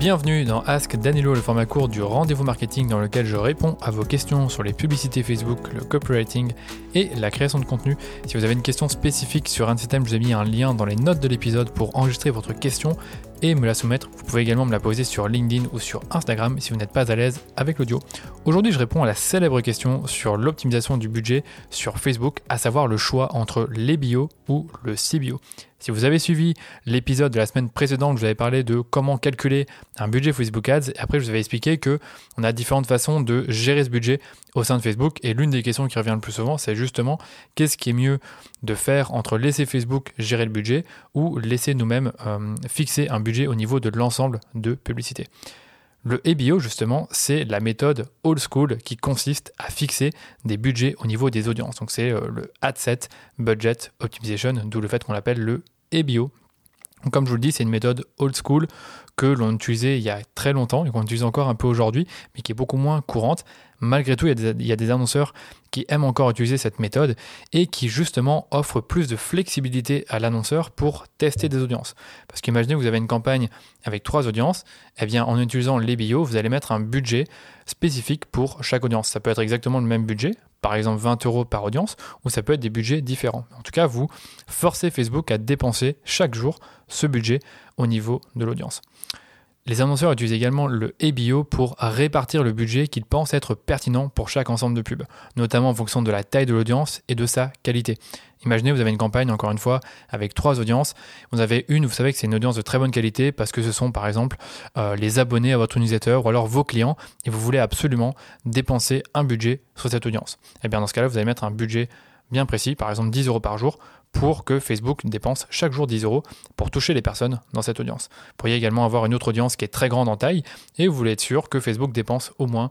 Bienvenue dans Ask Danilo, le format court du rendez-vous marketing dans lequel je réponds à vos questions sur les publicités Facebook, le copywriting et la création de contenu. Si vous avez une question spécifique sur un système, je vous ai mis un lien dans les notes de l'épisode pour enregistrer votre question et me la soumettre. Vous pouvez également me la poser sur LinkedIn ou sur Instagram si vous n'êtes pas à l'aise avec l'audio. Aujourd'hui, je réponds à la célèbre question sur l'optimisation du budget sur Facebook, à savoir le choix entre les bio ou le CBO. Si vous avez suivi l'épisode de la semaine précédente, je vous avais parlé de comment calculer un budget Facebook Ads. Et après, je vous avais expliqué que on a différentes façons de gérer ce budget au sein de Facebook. Et l'une des questions qui revient le plus souvent, c'est justement qu'est-ce qui est mieux de faire entre laisser Facebook gérer le budget ou laisser nous-mêmes euh, fixer un budget au niveau de l'ensemble de publicité. Le ABO, justement, c'est la méthode old school qui consiste à fixer des budgets au niveau des audiences. Donc, c'est euh, le Ad Set Budget Optimization, d'où le fait qu'on l'appelle le ABO. comme je vous le dis, c'est une méthode old school que l'on utilisait il y a très longtemps et qu'on utilise encore un peu aujourd'hui, mais qui est beaucoup moins courante. Malgré tout, il y, a des, annonceurs qui aiment encore utiliser cette méthode et qui justement offrent plus de flexibilité à l'annonceur pour tester des audiences. Parce qu'imaginez que vous avez une campagne avec trois audiences, eh bien en utilisant les bio, vous allez mettre un budget spécifique pour chaque audience. Ça peut être exactement le même budget, par exemple 20 euros par audience, ou ça peut être des budgets différents. En tout cas, vous forcez Facebook à dépenser chaque jour ce budget au niveau de l'audience. Les annonceurs utilisent également le ABO pour répartir le budget qu'ils pensent être pertinent pour chaque ensemble de pubs, notamment en fonction de la taille de l'audience et de sa qualité. Imaginez, vous avez une campagne, encore une fois, avec trois audiences. Vous avez une, vous savez que c'est une audience de très bonne qualité parce que ce sont, par exemple, euh, les abonnés à votre newsletter ou alors vos clients et vous voulez absolument dépenser un budget sur cette audience. Et eh bien, dans ce cas-là, vous allez mettre un budget bien précis, par exemple 10 euros par jour, pour que Facebook dépense chaque jour 10 euros pour toucher les personnes dans cette audience. Vous pourriez également avoir une autre audience qui est très grande en taille et vous voulez être sûr que Facebook dépense au moins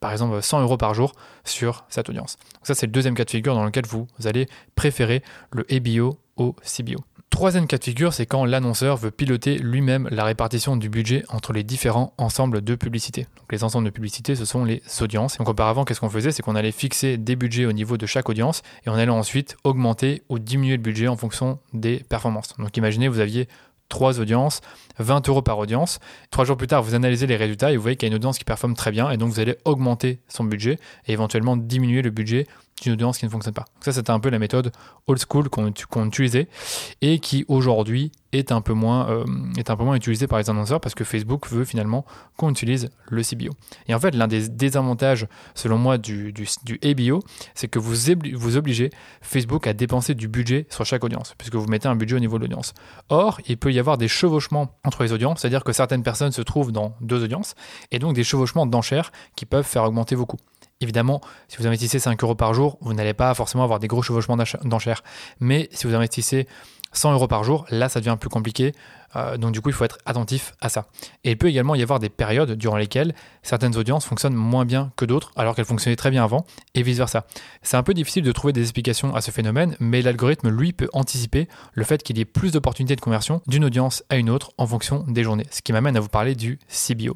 par exemple 100 euros par jour sur cette audience. Donc ça c'est le deuxième cas de figure dans lequel vous allez préférer le ABO au CBO. Troisième cas de figure, c'est quand l'annonceur veut piloter lui-même la répartition du budget entre les différents ensembles de publicités. Donc les ensembles de publicités, ce sont les audiences. Donc auparavant, qu'est-ce qu'on faisait? C'est qu'on allait fixer des budgets au niveau de chaque audience et on allait ensuite augmenter ou diminuer le budget en fonction des performances. Donc imaginez, vous aviez trois audiences, 20 euros par audience. Trois jours plus tard, vous analysez les résultats et vous voyez qu'il y a une audience qui performe très bien et donc vous allez augmenter son budget et éventuellement diminuer le budget d'une audience qui ne fonctionne pas. ça, c'était un peu la méthode old school qu'on utilisait et qui aujourd'hui est un peu moins euh, est un peu moins utilisée par les annonceurs parce que Facebook veut finalement qu'on utilise le CBO. Et en fait, l'un des désavantages, selon moi, du, du, du ABO, c'est que vous, vous obligez Facebook à dépenser du budget sur chaque audience, puisque vous mettez un budget au niveau de l'audience. Or, il peut y avoir des chevauchements entre les audiences, c'est-à-dire que certaines personnes se trouvent dans deux audiences, et donc des chevauchements d'enchères qui peuvent faire augmenter vos coûts. Évidemment, si vous investissez 5 euros par jour, vous n'allez pas forcément avoir des gros chevauchements d'enchères. Mais si vous investissez 100 euros par jour, là, ça devient plus compliqué. Euh, donc du coup, il faut être attentif à ça. Et il peut également y avoir des périodes durant lesquelles certaines audiences fonctionnent moins bien que d'autres, alors qu'elles fonctionnaient très bien avant, et vice-versa. C'est un peu difficile de trouver des explications à ce phénomène, mais l'algorithme, lui, peut anticiper le fait qu'il y ait plus d'opportunités de conversion d'une audience à une autre en fonction des journées. Ce qui m'amène à vous parler du CBO.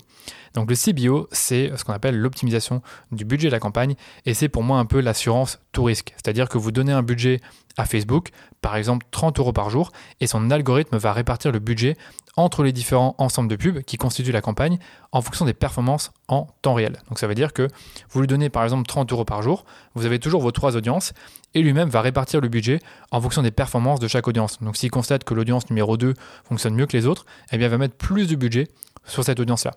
Donc le CBO, c'est ce qu'on appelle l'optimisation du budget de la campagne, et c'est pour moi un peu l'assurance tout risque. C'est-à-dire que vous donnez un budget à Facebook, par exemple 30 euros par jour, et son algorithme va répartir le budget entre les différents ensembles de pubs qui constituent la campagne en fonction des performances en temps réel. Donc ça veut dire que vous lui donnez par exemple 30 euros par jour, vous avez toujours vos trois audiences et lui-même va répartir le budget en fonction des performances de chaque audience. Donc s'il constate que l'audience numéro 2 fonctionne mieux que les autres, eh bien il va mettre plus de budget sur cette audience-là.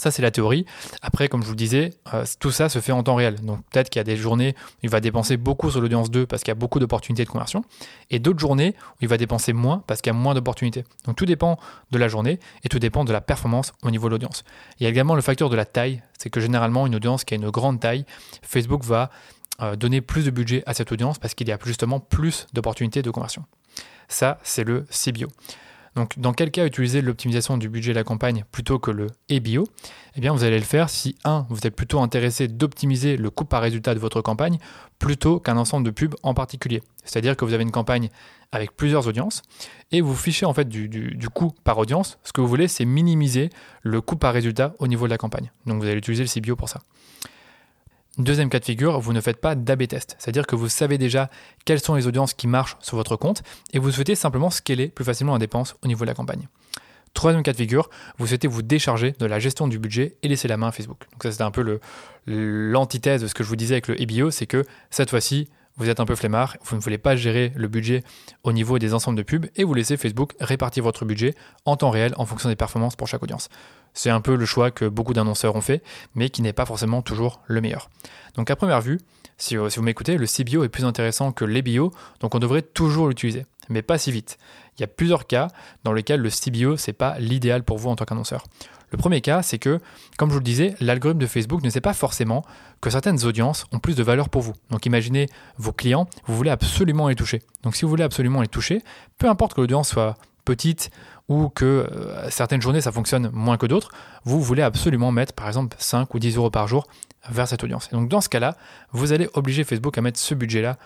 Ça, c'est la théorie. Après, comme je vous le disais, euh, tout ça se fait en temps réel. Donc, peut-être qu'il y a des journées où il va dépenser beaucoup sur l'audience 2 parce qu'il y a beaucoup d'opportunités de conversion, et d'autres journées où il va dépenser moins parce qu'il y a moins d'opportunités. Donc, tout dépend de la journée et tout dépend de la performance au niveau de l'audience. Il y a également le facteur de la taille. C'est que généralement, une audience qui a une grande taille, Facebook va euh, donner plus de budget à cette audience parce qu'il y a justement plus d'opportunités de conversion. Ça, c'est le CBO. Donc, dans quel cas utiliser l'optimisation du budget de la campagne plutôt que le EBO Eh bien, vous allez le faire si, 1, vous êtes plutôt intéressé d'optimiser le coût par résultat de votre campagne plutôt qu'un ensemble de pubs en particulier. C'est-à-dire que vous avez une campagne avec plusieurs audiences et vous fichez en fait du, du coût par audience. Ce que vous voulez, c'est minimiser le coût par résultat au niveau de la campagne. Donc, vous allez utiliser le CBO pour ça. Deuxième cas de figure, vous ne faites pas d'AB test, c'est-à-dire que vous savez déjà quelles sont les audiences qui marchent sur votre compte et vous souhaitez simplement scaler plus facilement la dépense au niveau de la campagne. Troisième cas de figure, vous souhaitez vous décharger de la gestion du budget et laisser la main à Facebook. Donc ça c'était un peu l'antithèse de ce que je vous disais avec le EBO, c'est que cette fois-ci, vous êtes un peu flemmard, vous ne voulez pas gérer le budget au niveau des ensembles de pubs et vous laissez Facebook répartir votre budget en temps réel en fonction des performances pour chaque audience. C'est un peu le choix que beaucoup d'annonceurs ont fait, mais qui n'est pas forcément toujours le meilleur. Donc à première vue, si, vous m'écoutez, le CBO est plus intéressant que l'EBO, donc on devrait toujours l'utiliser, mais pas si vite. Il y a plusieurs cas dans lesquels le CBO, n'est pas l'idéal pour vous en tant qu'annonceur. Le premier cas, c'est que, comme je vous le disais, l'algorithme de Facebook ne sait pas forcément que certaines audiences ont plus de valeur pour vous. Donc imaginez vos clients, vous voulez absolument les toucher. Donc si vous voulez absolument les toucher, peu importe que l'audience soit petite ou que euh, certaines journées ça fonctionne moins que d'autres, vous voulez absolument mettre par exemple 5 ou 10 euros par jour vers cette audience. Et donc dans ce cas-là, vous allez obliger Facebook à mettre ce budget-là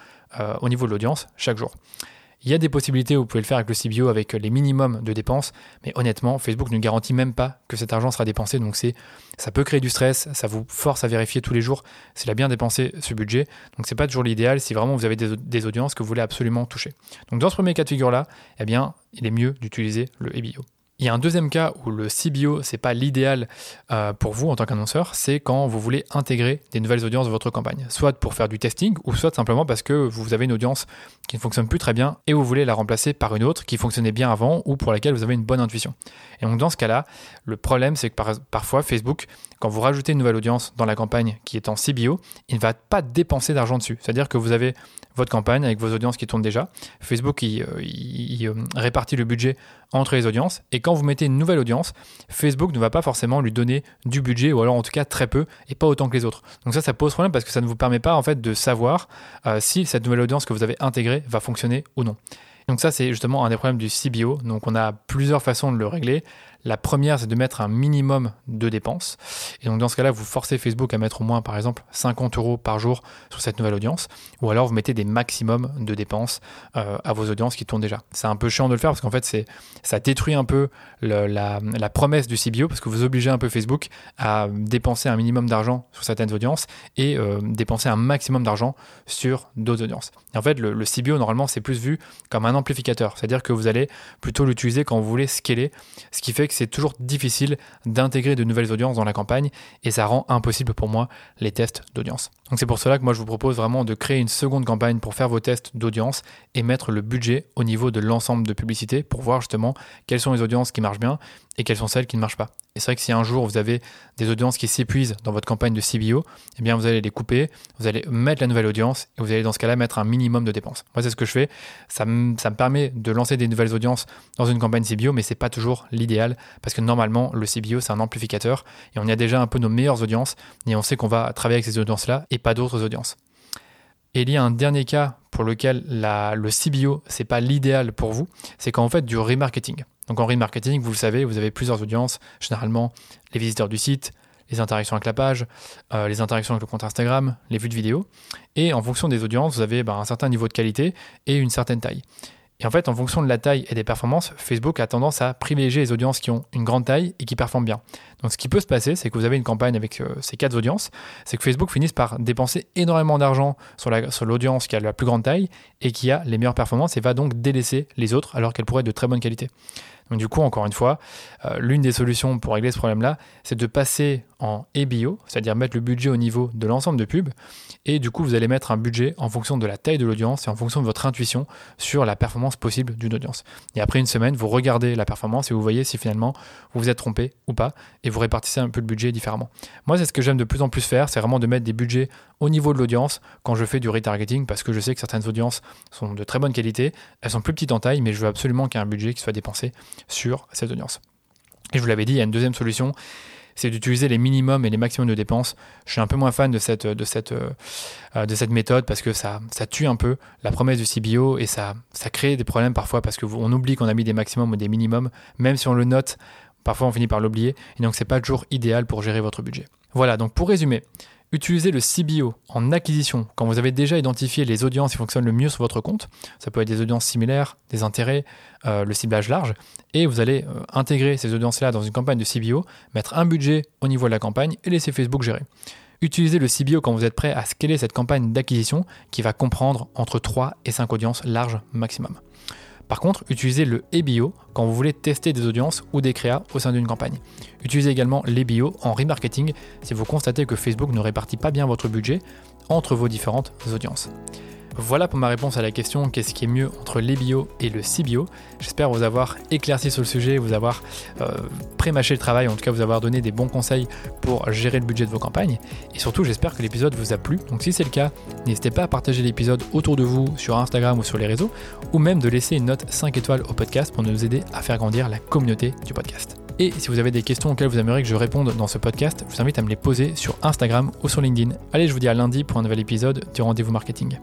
euh, au niveau de l'audience chaque jour. Il y a des possibilités où vous pouvez le faire avec le CBO avec les minimums de dépenses, mais honnêtement, Facebook ne garantit même pas que cet argent sera dépensé. Donc c'est, ça peut créer du stress, ça vous force à vérifier tous les jours s'il a bien dépensé ce budget. Donc c'est pas toujours l'idéal si vraiment vous avez des, audiences que vous voulez absolument toucher. Donc dans ce premier cas de figure là, eh bien, il est mieux d'utiliser le EBO. Il y a un deuxième cas où le CBO, c'est pas l'idéal euh, pour vous en tant qu'annonceur, c'est quand vous voulez intégrer des nouvelles audiences dans votre campagne, soit pour faire du testing, ou soit simplement parce que vous avez une audience qui ne fonctionne plus très bien et vous voulez la remplacer par une autre qui fonctionnait bien avant ou pour laquelle vous avez une bonne intuition. Et donc dans ce cas-là, le problème c'est que parfois Facebook, quand vous rajoutez une nouvelle audience dans la campagne qui est en CBO, il ne va pas dépenser d'argent dessus. C'est-à-dire que vous avez votre campagne avec vos audiences qui tournent déjà. Facebook il, euh, euh, répartit le budget entre les audiences et quand vous mettez une nouvelle audience, Facebook ne va pas forcément lui donner du budget ou alors en tout cas très peu et pas autant que les autres. Donc ça, ça pose problème parce que ça ne vous permet pas en fait de savoir euh, si cette nouvelle audience que vous avez intégrée va fonctionner ou non. Donc ça, c'est justement un des problèmes du CBO. Donc on a plusieurs façons de le régler. La première, c'est de mettre un minimum de dépenses. Et donc dans ce cas-là, vous forcez Facebook à mettre au moins, par exemple, 50 euros par jour sur cette nouvelle audience. Ou alors vous mettez des maximums de dépenses euh, à vos audiences qui tournent déjà. C'est un peu chiant de le faire parce qu'en fait, c'est, ça détruit un peu la, promesse du CBO parce que vous obligez un peu Facebook à dépenser un minimum d'argent sur certaines audiences et euh, dépenser un maximum d'argent sur d'autres audiences. Et en fait, le, le CBO, normalement, c'est plus vu comme un amplificateur. C'est-à-dire que vous allez plutôt l'utiliser quand vous voulez scaler, ce qui fait que c'est toujours difficile d'intégrer de nouvelles audiences dans la campagne et ça rend impossible pour moi les tests d'audience. Donc c'est pour cela que moi je vous propose vraiment de créer une seconde campagne pour faire vos tests d'audience et mettre le budget au niveau de l'ensemble de publicité pour voir justement quelles sont les audiences qui marchent bien et quelles sont celles qui ne marchent pas. Et c'est vrai que si un jour vous avez des audiences qui s'épuisent dans votre campagne de CBO, eh bien vous allez les couper, vous allez mettre la nouvelle audience et vous allez dans ce cas-là mettre un minimum de dépenses. Moi c'est ce que je fais. Ça me, permet de lancer des nouvelles audiences dans une campagne CBO, mais c'est pas toujours l'idéal parce que normalement le CBO c'est un amplificateur et on y a déjà un peu nos meilleures audiences et on sait qu'on va travailler avec ces audiences-là et pas d'autres audiences. Et il y a un dernier cas pour lequel le CBO c'est pas l'idéal pour vous, c'est quand vous faites du remarketing. Donc en remarketing, vous savez, vous avez plusieurs audiences, généralement les visiteurs du site, les interactions avec la page, euh, les interactions avec le compte Instagram, les vues de vidéo. Et en fonction des audiences, vous avez bah, un certain niveau de qualité et une certaine taille. Et en fait, en fonction de la taille et des performances, Facebook a tendance à privilégier les audiences qui ont une grande taille et qui performent bien. Donc ce qui peut se passer, c'est que vous avez une campagne avec euh, ces quatre audiences, c'est que Facebook finisse par dépenser énormément d'argent sur l'audience qui a la plus grande taille et qui a les meilleures performances et va donc délaisser les autres alors qu'elles pourraient être de très bonne qualité. Donc du coup, encore une fois, euh, l'une des solutions pour régler ce problème-là, c'est de passer en EBO, c'est-à-dire mettre le budget au niveau de l'ensemble de pubs. Et du coup, vous allez mettre un budget en fonction de la taille de l'audience et en fonction de votre intuition sur la performance possible d'une audience. Et après une semaine, vous regardez la performance et vous voyez si finalement vous vous êtes trompé ou pas et vous répartissez un peu le budget différemment. Moi, c'est ce que j'aime de plus en plus faire, c'est vraiment de mettre des budgets au niveau de l'audience quand je fais du retargeting parce que je sais que certaines audiences sont de très bonne qualité, elles sont plus petites en taille, mais je veux absolument qu'il y ait un budget qui soit dépensé sur cette audience. Et je vous l'avais dit, il y a une deuxième solution, c'est d'utiliser les minimums et les maximums de dépenses. Je suis un peu moins fan de cette, de cette, euh, de cette méthode parce que ça, ça tue un peu la promesse du CBO et ça, ça crée des problèmes parfois parce qu'on oublie qu'on a mis des maximums ou des minimums, même si on le note, parfois on finit par l'oublier, et donc c'est pas toujours idéal pour gérer votre budget. Voilà, donc pour résumer, Utilisez le CBO en acquisition quand vous avez déjà identifié les audiences qui fonctionnent le mieux sur votre compte. Ça peut être des audiences similaires, des intérêts, euh, le ciblage large. Et vous allez euh, intégrer ces audiences-là dans une campagne de CBO, mettre un budget au niveau de la campagne et laisser Facebook gérer. Utilisez le CBO quand vous êtes prêt à scaler cette campagne d'acquisition qui va comprendre entre 3 et 5 audiences larges maximum. Par contre, utilisez le EBO quand vous voulez tester des audiences ou des créas au sein d'une campagne. Utilisez également l'EBO en remarketing si vous constatez que Facebook ne répartit pas bien votre budget entre vos différentes audiences. Voilà pour ma réponse à la question qu'est-ce qui est mieux entre les bio et le CBO. J'espère vous avoir éclairci sur le sujet, vous avoir euh, pré-mâché le travail, en tout cas vous avoir donné des bons conseils pour gérer le budget de vos campagnes. Et surtout, j'espère que l'épisode vous a plu. Donc si c'est le cas, n'hésitez pas à partager l'épisode autour de vous sur Instagram ou sur les réseaux, ou même de laisser une note 5 étoiles au podcast pour nous aider à faire grandir la communauté du podcast. Et si vous avez des questions auxquelles vous aimeriez que je réponde dans ce podcast, je vous invite à me les poser sur Instagram ou sur LinkedIn. Allez, je vous dis à lundi pour un nouvel épisode du rendez-vous marketing.